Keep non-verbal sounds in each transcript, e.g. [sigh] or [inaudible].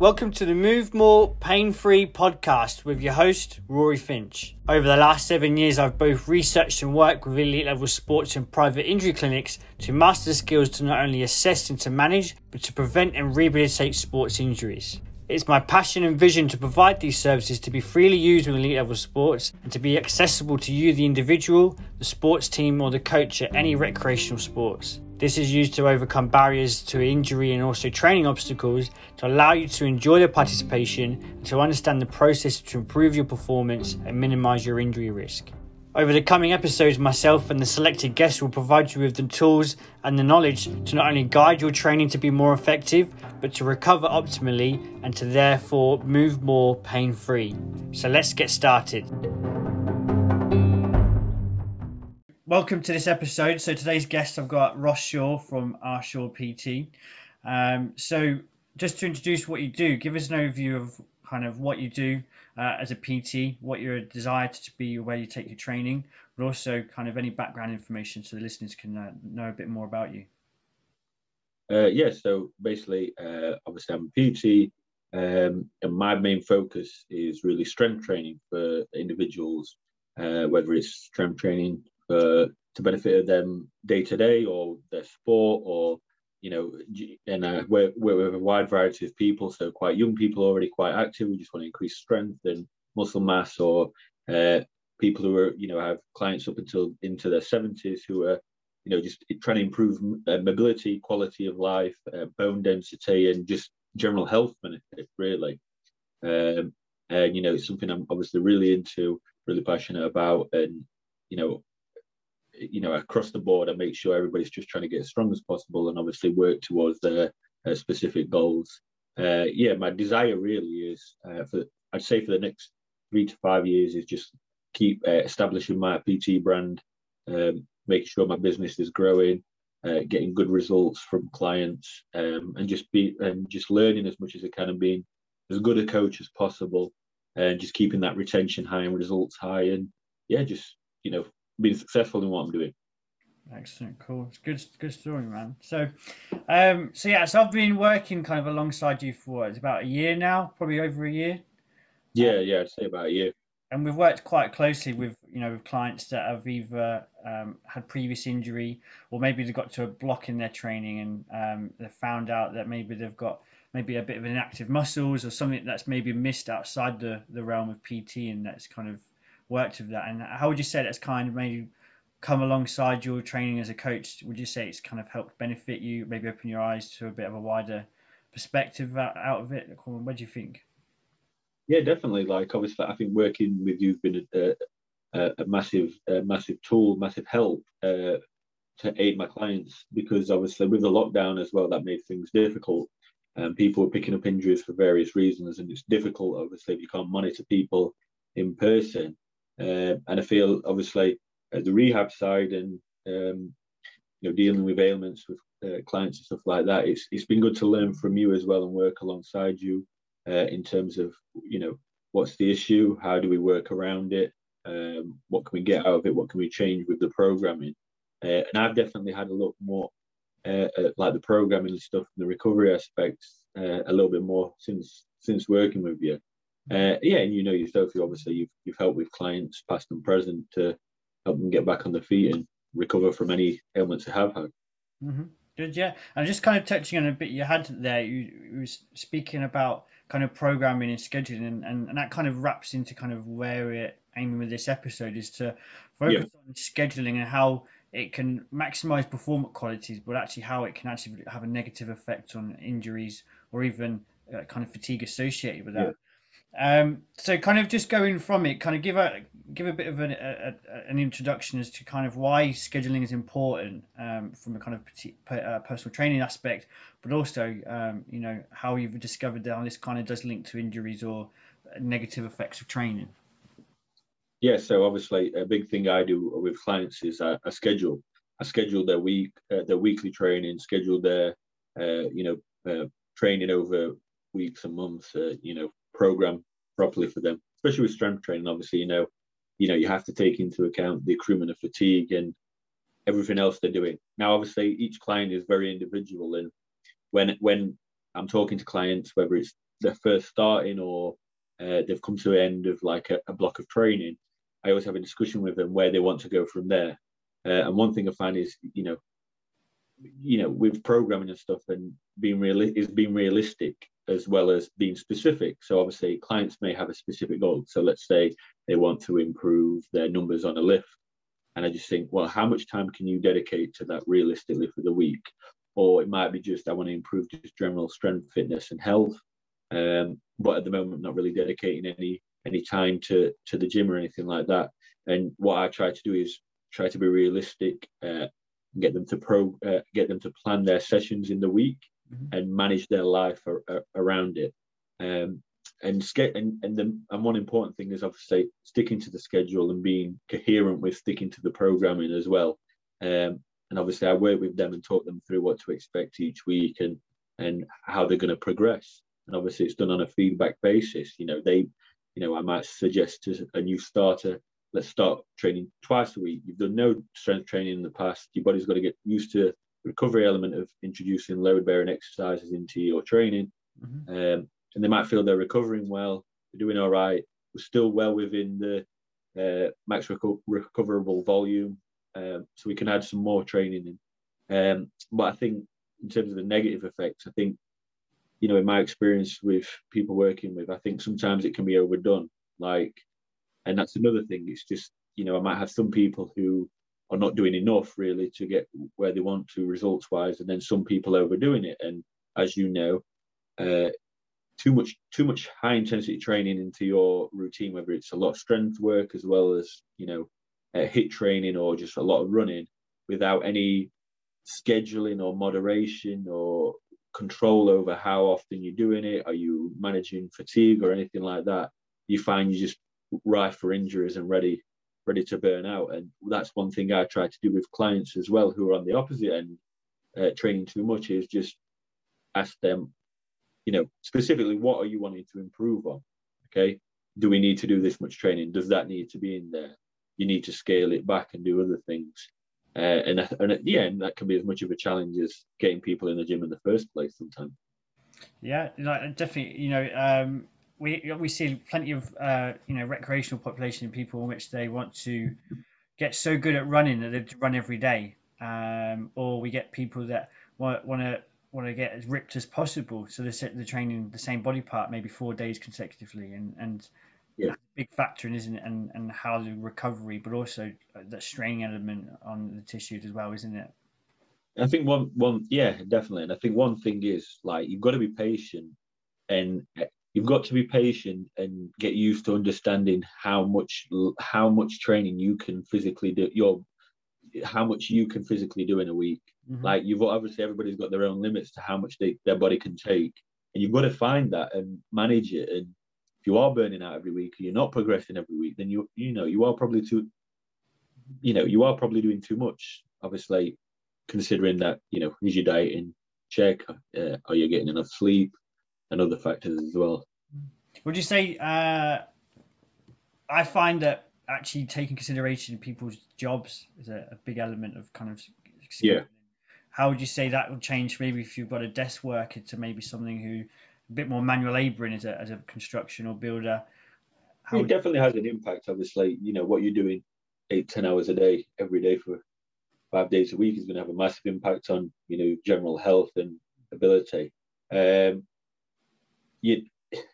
Welcome to the Move More Pain Free podcast with your host, Rory Finch. Over the last seven years, I've both researched and worked with elite level sports and private injury clinics to master the skills to not only assess and to manage, but to prevent and rehabilitate sports injuries. It's my passion and vision to provide these services to be freely used in elite level sports and to be accessible to you, the individual, the sports team, or the coach at any recreational sports. This is used to overcome barriers to injury and also training obstacles to allow you to enjoy the participation and to understand the process to improve your performance and minimize your injury risk. Over the coming episodes, myself and the selected guests will provide you with the tools and the knowledge to not only guide your training to be more effective, but to recover optimally and to therefore move more pain free. So let's get started. Welcome to this episode. So today's guest, I've got Ross Shore from R Shore PT. Um, so just to introduce what you do, give us an overview of kind of what you do uh, as a PT, what your desire to be, where you take your training, but also kind of any background information so the listeners can uh, know a bit more about you. Uh, yeah, so basically, uh, obviously, I'm a PT, um, and my main focus is really strength training for individuals, uh, whether it's strength training to benefit them day to day or their sport or you know and uh, we're, we're a wide variety of people so quite young people already quite active. We just want to increase strength and muscle mass or uh, people who are you know have clients up until into their 70s who are you know just trying to improve uh, mobility quality of life uh, bone density and just general health benefit really. Um, and you know it's something i'm obviously really into really passionate about and you know you know across the board and make sure everybody's just trying to get as strong as possible and obviously work towards their uh, specific goals. Uh, yeah my desire really is uh, for i'd say for the next three to five years is just keep uh, establishing my pt brand um, making sure my business is growing uh, getting good results from clients um, and just be and just learning as much as i can and being as good a coach as possible and just keeping that retention high and results high and yeah just you know being successful in what I'm doing. Excellent, cool. It's good, good story, man. So, um, so yeah, so I've been working kind of alongside you for it's about a year now, probably over a year. Yeah, yeah, I'd say about a year. And we've worked quite closely with you know with clients that have either um, had previous injury or maybe they've got to a block in their training and um, they've found out that maybe they've got maybe a bit of inactive muscles or something that's maybe missed outside the, the realm of PT and that's kind of worked with that. And how would you say that's kind of maybe come alongside your training as a coach? Would you say it's kind of helped benefit you, maybe open your eyes to a bit of a wider perspective out, of it? What do you think? Yeah, definitely. Like obviously, I think working with you've been a, a, a massive, a massive tool, massive help uh, to aid my clients because obviously with the lockdown as well, that made things difficult. And um, people were picking up injuries for various reasons, and it's difficult. Obviously, if you can't monitor people in person, uh, and I feel obviously at the rehab side and um, you know dealing with ailments with uh, clients and stuff like that, it's it's been good to learn from you as well and work alongside you uh, in terms of you know what's the issue, how do we work around it, um, what can we get out of it, what can we change with the programming, uh, and I've definitely had a look more uh, like the programming and stuff and the recovery aspects uh, a little bit more since since working with you. Uh, yeah, and you know yourself, you obviously you've you've helped with clients past and present to help them get back on their feet and recover from any ailments they have had. Mm-hmm. Good, yeah. And just kind of touching on a bit you had there, you, you was speaking about kind of programming and scheduling, and, and, and that kind of wraps into kind of where we're aiming with this episode is to focus yeah. on scheduling and how it can maximize performance qualities, but actually how it can actually have a negative effect on injuries or even uh, kind of fatigue associated with that. Um, so kind of just going from it, kind of give a give a bit of an, a, an introduction as to kind of why scheduling is important um, from a kind of uh, personal training aspect, but also um, you know how you've discovered that this kind of does link to injuries or negative effects of training. Yeah, so obviously a big thing I do with clients is I schedule. I schedule their week, uh, their weekly training, schedule their uh, you know uh, training over weeks and months. Uh, you know program properly for them, especially with strength training. Obviously, you know, you know, you have to take into account the accruement of fatigue and everything else they're doing. Now, obviously, each client is very individual, and when when I'm talking to clients, whether it's they're first starting or uh, they've come to the end of like a, a, block of training, I always have a discussion with them where they want to go from there. Uh, and one thing I find is, you know, you know, with programming and stuff and being real is being realistic as well as being specific. So obviously clients may have a specific goal. So let's say they want to improve their numbers on a lift. And I just think, well, how much time can you dedicate to that realistically for the week? Or it might be just I want to improve just general strength, fitness, and health. Um, but at the moment, I'm not really dedicating any any time to to the gym or anything like that. And what I try to do is try to be realistic, uh, get them to pro, uh, get them to plan their sessions in the week, and manage their life ar- ar- around it. Um, and, and and the and one important thing is obviously sticking to the schedule and being coherent with sticking to the programming as well. Um, and obviously, I work with them and talk them through what to expect each week and and how they're going to progress. And obviously, it's done on a feedback basis. You know, they, you know, I might suggest to a new starter, let's start training twice a week. You've done no strength training in the past. Your body's got to get used to recovery element of introducing load bearing exercises into your training. Mm-hmm. Um, and they might feel they're recovering well, they're doing all right, we're still well within the uh, max reco- recoverable volume, um, so we can add some more training in. Um, but I think in terms of the negative effects, I think you know in my experience with people working with, I think sometimes it can be overdone. Like, and that's another thing. It's just you know I might have some people who are not doing enough really to get where they want to results wise, and then some people overdoing it. And as you know, uh, too much too much high intensity training into your routine, whether it's a lot of strength work as well as you know uh, HIIT training or just a lot of running, without any scheduling or moderation or control over how often you're doing it. Are you managing fatigue or anything like that? You find you just rife for injuries and ready ready to burn out. And that's one thing I try to do with clients as well who are on the opposite end, uh, training too much, is just ask them you know, specifically, what are you wanting to improve on? Okay. Do we need to do this much training? Does that need to be in there? You need to scale it back and do other things. Uh, and, and at the end, that can be as much of a challenge as getting people in the gym in the first place sometimes. Yeah, like definitely. You know, um, we we see plenty of uh, you know recreational population of people in which they want to get so good at running that they run every day, um, or we get people that want, want to want to get as ripped as possible. So they're, they're training the same body part maybe four days consecutively, and and yeah. that's a big factor in isn't it? And and how the recovery, but also that straining element on the tissues as well, isn't it? I think one one yeah definitely, and I think one thing is like you've got to be patient, and you've got to be patient and get used to understanding how much how much training you can physically do your how much you can physically do in a week. Mm-hmm. Like you've obviously everybody's got their own limits to how much they, their body can take, and you've got to find that and manage it. And if you are burning out every week, you're not progressing every week, then you you know you are probably too, you know, you are probably doing too much. Obviously, considering that you know is your diet in check, uh, are you getting enough sleep, and other factors as well. Would you say? Uh, I find that actually taking consideration people's jobs is a, a big element of kind of yeah how would you say that would change maybe if you've got a desk worker to maybe something who a bit more manual laboring as a, as a construction or builder how it definitely has an impact obviously you know what you're doing eight ten hours a day every day for five days a week is going to have a massive impact on you know general health and ability um you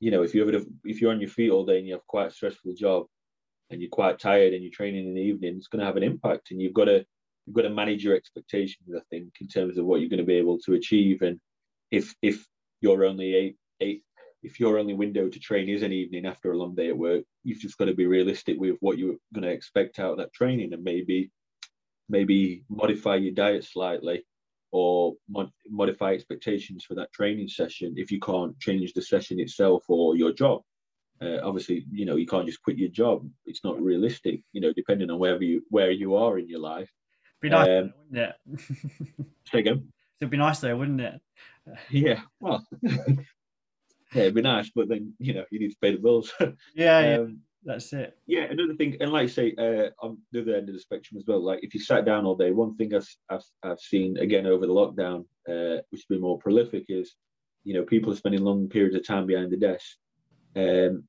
you know if you ever if you're on your feet all day and you have quite a stressful job and you're quite tired and you're training in the evening it's going to have an impact and you've got to you've got to manage your expectations, I think, in terms of what you're going to be able to achieve. And if if you're only eight eight if your only window to train is an evening after a long day at work, you've just got to be realistic with what you're going to expect out of that training and maybe maybe modify your diet slightly or mod- modify expectations for that training session if you can't change the session itself or your job. Uh, obviously, you know you can't just quit your job. It's not realistic. You know, depending on wherever you where you are in your life, be nice, um, wouldn't it? [laughs] say again. It'd be nice though, wouldn't it? [laughs] Yeah. Well. [laughs] yeah, it'd be nice, but then you know you need to pay the bills. yeah, yeah. That's it. Yeah, another thing, and like I say, uh, on the other end of the spectrum as well. Like if you sat down all day, one thing I've I've, I've seen again over the lockdown, uh, which has been more prolific, is you know people are spending long periods of time behind the desk um,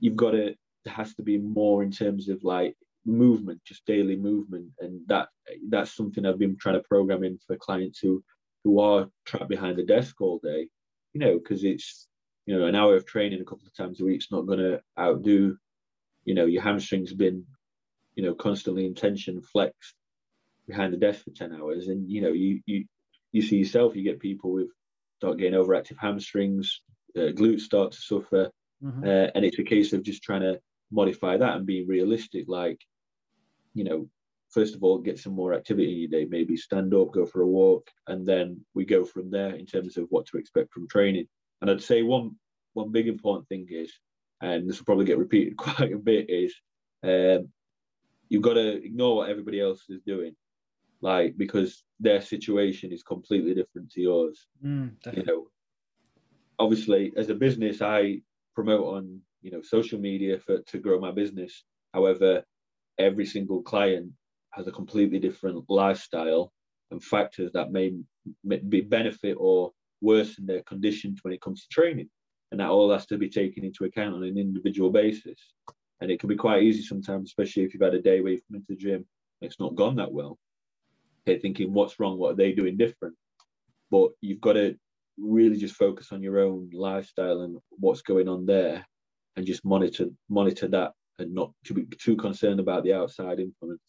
you've got to there has to be more in terms of like movement just daily movement and that that's something i've been trying to program in for clients who who are trapped behind the desk all day you know because it's you know an hour of training a couple of times a week is not going to outdo you know your hamstrings been you know constantly in tension flexed behind the desk for 10 hours. And you know you you you see yourself you get people with start getting overactive hamstrings uh, glutes start to suffer. Mm-hmm. uh, and it's a case of just trying to modify that and being realistic. Like you know first of all get some more activity in your day. Maybe stand up go for a walk and then we go from there in terms of what to expect from training. And i'd say one one big important thing is and this will probably get repeated [laughs] quite a bit is um, you've got to ignore what everybody else is doing. Like because their situation is completely different to yours. Mm, you know obviously as a business i promote on you know social media for to grow my business. However every single client has a completely different lifestyle and factors that may, may be benefit or worsen their conditions when it comes to training and that all has to be taken into account on an individual basis. And it can be quite easy sometimes especially if you've had a day where you've come into the gym and it's not gone that well. Okay thinking what's wrong? What are they doing different? But you've got to really just focus on your own lifestyle and what's going on there and just monitor monitor that and not to be too concerned about the outside influence.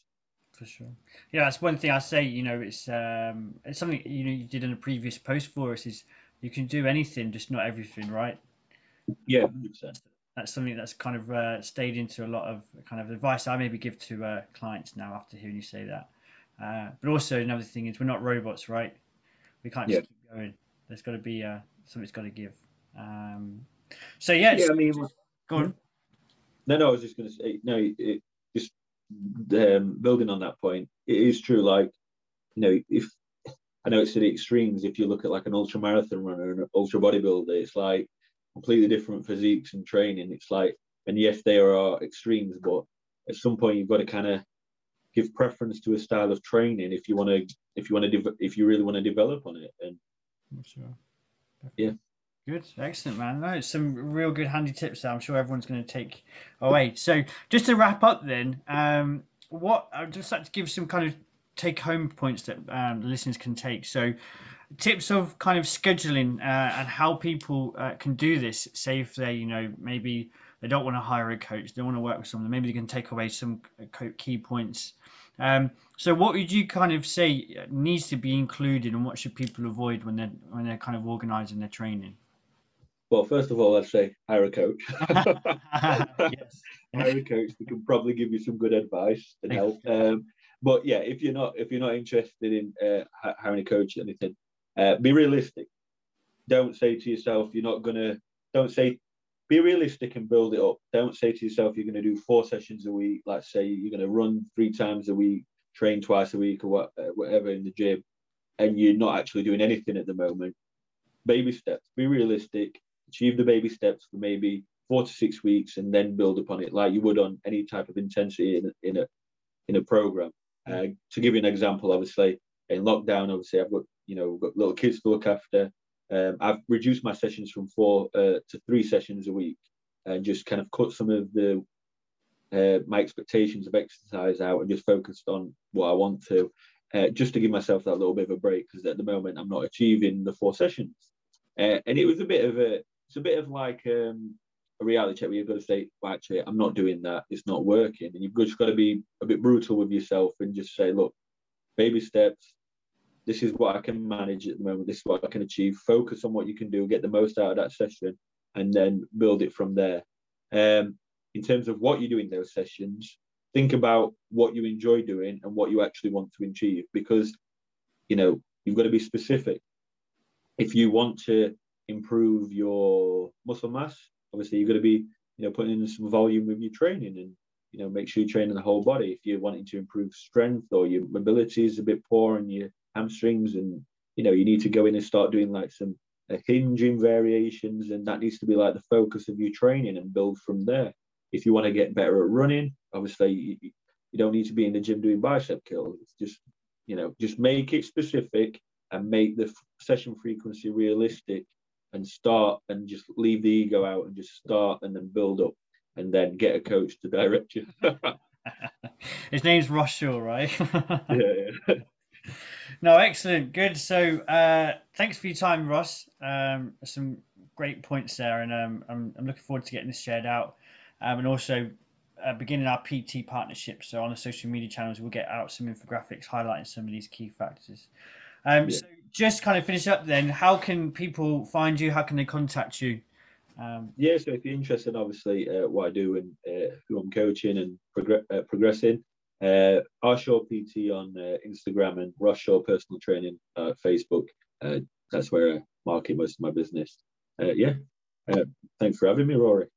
For sure. Yeah that's one thing i say you know it's um it's something you know you did in a previous post for us is you can do anything just not everything right yeah 100%. that's something that's kind of uh, stayed into a lot of kind of advice i maybe give to uh, clients now after hearing you say that uh, but also another thing is we're not robots, right? We can't just yeah. keep going. There's got to be uh, something's got to give. Um, so yeah, yeah. I mean, go on. No, no. I was just going to say no. It, just um, building on that point, it is true. Like you know, if I know it's to the extremes. If you look at like an ultra marathon runner and an ultra bodybuilder, it's like completely different physiques and training. It's like, and yes, there are extremes, but at some point you've got to kind of give preference to a style of training if you want to if you want to if you really want to develop on it and sure yeah Good, excellent, man. No, some real good handy tips there. I'm sure everyone's going to take away. So, just to wrap up, then, um, what I'd just like to give some kind of take home points that um, the listeners can take. So, tips of kind of scheduling uh, and how people uh, can do this. Say if they, you know, maybe they don't want to hire a coach, they want to work with someone, maybe they can take away some uh, key points um, so, what would you kind of say needs to be included, and what should people avoid when they're when they're kind of organising their training? Well, first of all, I'd say hire a coach. [laughs] [laughs] yes. hire a coach who can probably give you some good advice and help. Um, but yeah, if you're not if you're not interested in uh, hiring a coach or anything, uh, be realistic. Don't say to yourself you're not gonna. Don't say be realistic and build it up. Don't say to yourself you're going to do four sessions a week. Let's say you're going to run three times a week, train twice a week, or what, uh, whatever in the gym, and you're not actually doing anything at the moment. Baby steps. Be realistic. Achieve the baby steps for maybe four to six weeks, and then build upon it like you would on any type of intensity in a, in a in a program. Uh, to give you an example, obviously in lockdown, obviously I've got you know we've got little kids to look after. Um, I've reduced my sessions from four uh, to three sessions a week and just kind of cut some of the uh, my expectations of exercise out and just focused on what I want to, uh, just to give myself that little bit of a break because at the moment I'm not achieving the four sessions. Uh, and it was a bit of a, it's a bit of like um, a reality check where you've got to say, well, actually, I'm not doing that. It's not working. And you've just got to be a bit brutal with yourself and just say, look, baby steps, this is what I can manage at the moment. This is what I can achieve. Focus on what you can do, get the most out of that session, and then build it from there. Um, in terms of what you do in those sessions, think about what you enjoy doing and what you actually want to achieve because, you know, you've got to be specific. If you want to improve your muscle mass, obviously you've got to be, you know, putting in some volume with your training and you know make sure you're training the whole body if you're wanting to improve strength or your mobility is a bit poor and you hamstrings and you know you need to go in and start doing like some uh, hinging variations and that needs to be like the focus of your training and build from there if you want to get better at running obviously you, you don't need to be in the gym doing bicep curls it's just you know just make it specific and make the session frequency realistic and start and just leave the ego out and just start and then build up and then get a coach to direct you. [laughs] His name's Ross Shore, right? [laughs] yeah, yeah. No, excellent, good. So, uh, thanks for your time, Ross. Um, some great points there, and um, I'm, I'm looking forward to getting this shared out, um, and also uh, beginning our PT partnership. So on the social media channels, we'll get out some infographics highlighting some of these key factors. Um, yeah. So just kind of finish up then. How can people find you? How can they contact you? Um, yeah, so if you're interested, obviously, uh, what I do and uh, who I'm coaching and progr- uh, progressing, uh, Shore PT on uh, Instagram and Ross Shore Personal Training uh, Facebook. Uh, that's where I market most of my business. Uh, yeah, uh, thanks for having me, Rory.